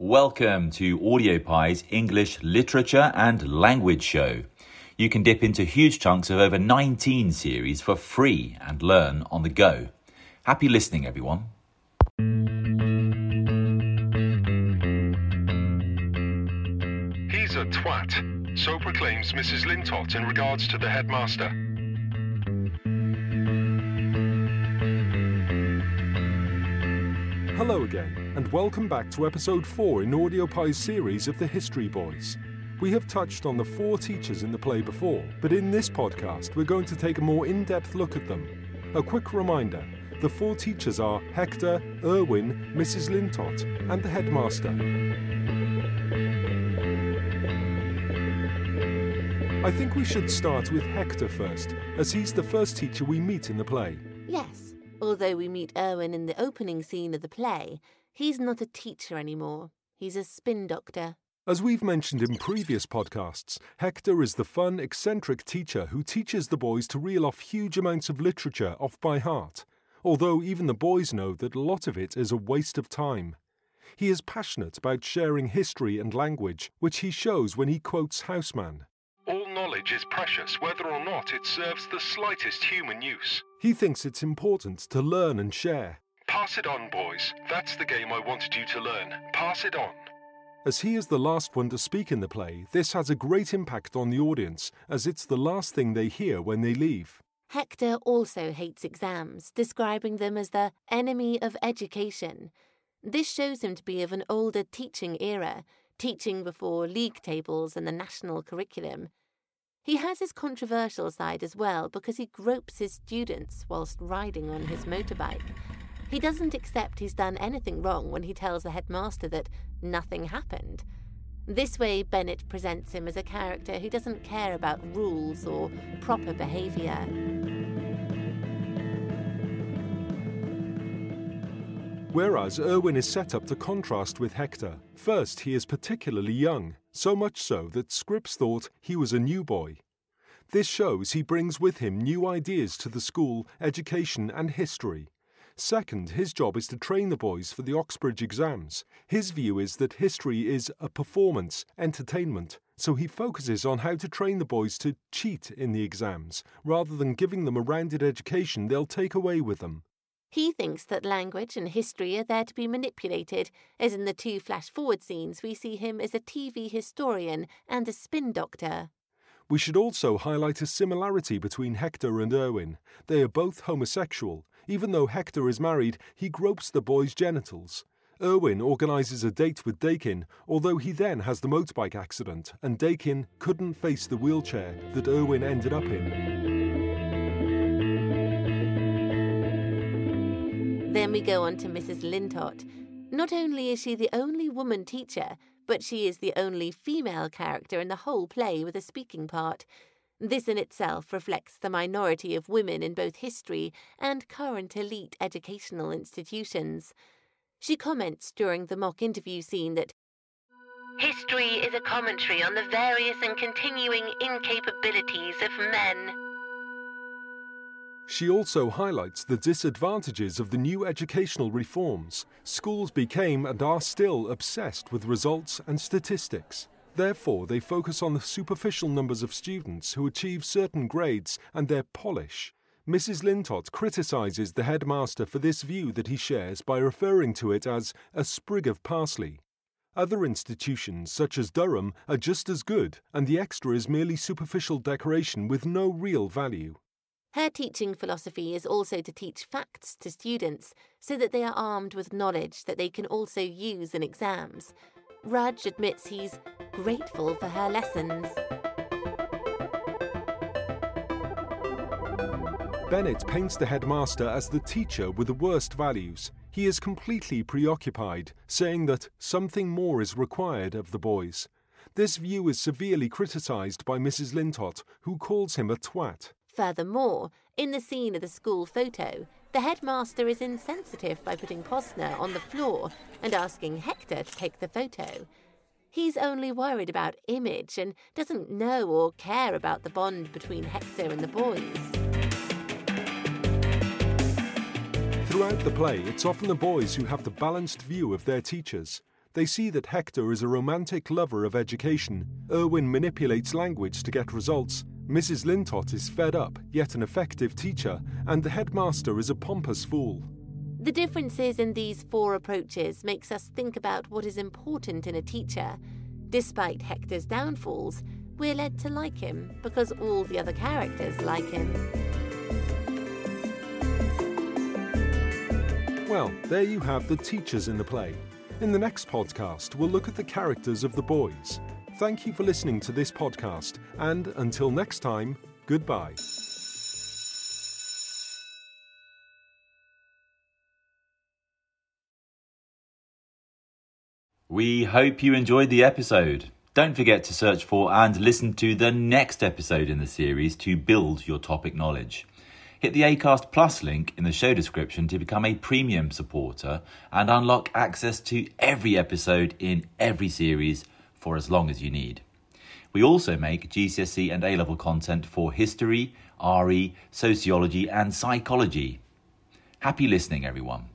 Welcome to Audiopi's English Literature and Language Show. You can dip into huge chunks of over 19 series for free and learn on the go. Happy listening, everyone. He's a twat, so proclaims Mrs. Lintott in regards to the headmaster. Hello again, and welcome back to episode 4 in Audiopi's series of the History Boys. We have touched on the four teachers in the play before, but in this podcast we're going to take a more in depth look at them. A quick reminder the four teachers are Hector, Irwin, Mrs. Lintott, and the headmaster. I think we should start with Hector first, as he's the first teacher we meet in the play. Yes, although we meet Irwin in the opening scene of the play, he's not a teacher anymore. He's a spin doctor. As we've mentioned in previous podcasts, Hector is the fun, eccentric teacher who teaches the boys to reel off huge amounts of literature off by heart, although even the boys know that a lot of it is a waste of time. He is passionate about sharing history and language, which he shows when he quotes Housman. All knowledge is precious whether or not it serves the slightest human use. He thinks it's important to learn and share. Pass it on, boys. That's the game I wanted you to learn. Pass it on. As he is the last one to speak in the play, this has a great impact on the audience, as it's the last thing they hear when they leave. Hector also hates exams, describing them as the enemy of education. This shows him to be of an older teaching era, teaching before league tables and the national curriculum. He has his controversial side as well because he gropes his students whilst riding on his motorbike. He doesn't accept he's done anything wrong when he tells the headmaster that nothing happened. This way, Bennett presents him as a character who doesn't care about rules or proper behaviour. Whereas Irwin is set up to contrast with Hector. First, he is particularly young, so much so that Scripps thought he was a new boy. This shows he brings with him new ideas to the school, education, and history. Second, his job is to train the boys for the Oxbridge exams. His view is that history is a performance, entertainment, so he focuses on how to train the boys to cheat in the exams, rather than giving them a rounded education they'll take away with them. He thinks that language and history are there to be manipulated, as in the two flash forward scenes we see him as a TV historian and a spin doctor. We should also highlight a similarity between Hector and Irwin. They are both homosexual. Even though Hector is married, he gropes the boy's genitals. Irwin organises a date with Dakin, although he then has the motorbike accident, and Dakin couldn't face the wheelchair that Irwin ended up in. Then we go on to Mrs. Lintott. Not only is she the only woman teacher, but she is the only female character in the whole play with a speaking part. This in itself reflects the minority of women in both history and current elite educational institutions. She comments during the mock interview scene that History is a commentary on the various and continuing incapabilities of men. She also highlights the disadvantages of the new educational reforms. Schools became and are still obsessed with results and statistics. Therefore, they focus on the superficial numbers of students who achieve certain grades and their polish. Mrs. Lintott criticizes the headmaster for this view that he shares by referring to it as a sprig of parsley. Other institutions, such as Durham, are just as good, and the extra is merely superficial decoration with no real value. Her teaching philosophy is also to teach facts to students so that they are armed with knowledge that they can also use in exams. Rudge admits he's grateful for her lessons. Bennett paints the headmaster as the teacher with the worst values. He is completely preoccupied, saying that something more is required of the boys. This view is severely criticised by Mrs. Lintott, who calls him a twat. Furthermore, in the scene of the school photo, the headmaster is insensitive by putting Posner on the floor and asking Hector to take the photo. He's only worried about image and doesn't know or care about the bond between Hector and the boys. Throughout the play, it's often the boys who have the balanced view of their teachers. They see that Hector is a romantic lover of education. Irwin manipulates language to get results. Mrs. Lintott is fed up, yet an effective teacher, and the headmaster is a pompous fool. The differences in these four approaches makes us think about what is important in a teacher. Despite Hector's downfalls, we're led to like him because all the other characters like him. Well, there you have the teachers in the play. In the next podcast, we'll look at the characters of the boys. Thank you for listening to this podcast, and until next time, goodbye. We hope you enjoyed the episode. Don't forget to search for and listen to the next episode in the series to build your topic knowledge. Hit the ACAST Plus link in the show description to become a premium supporter and unlock access to every episode in every series for as long as you need. We also make GCSE and A level content for history, RE, sociology, and psychology. Happy listening, everyone.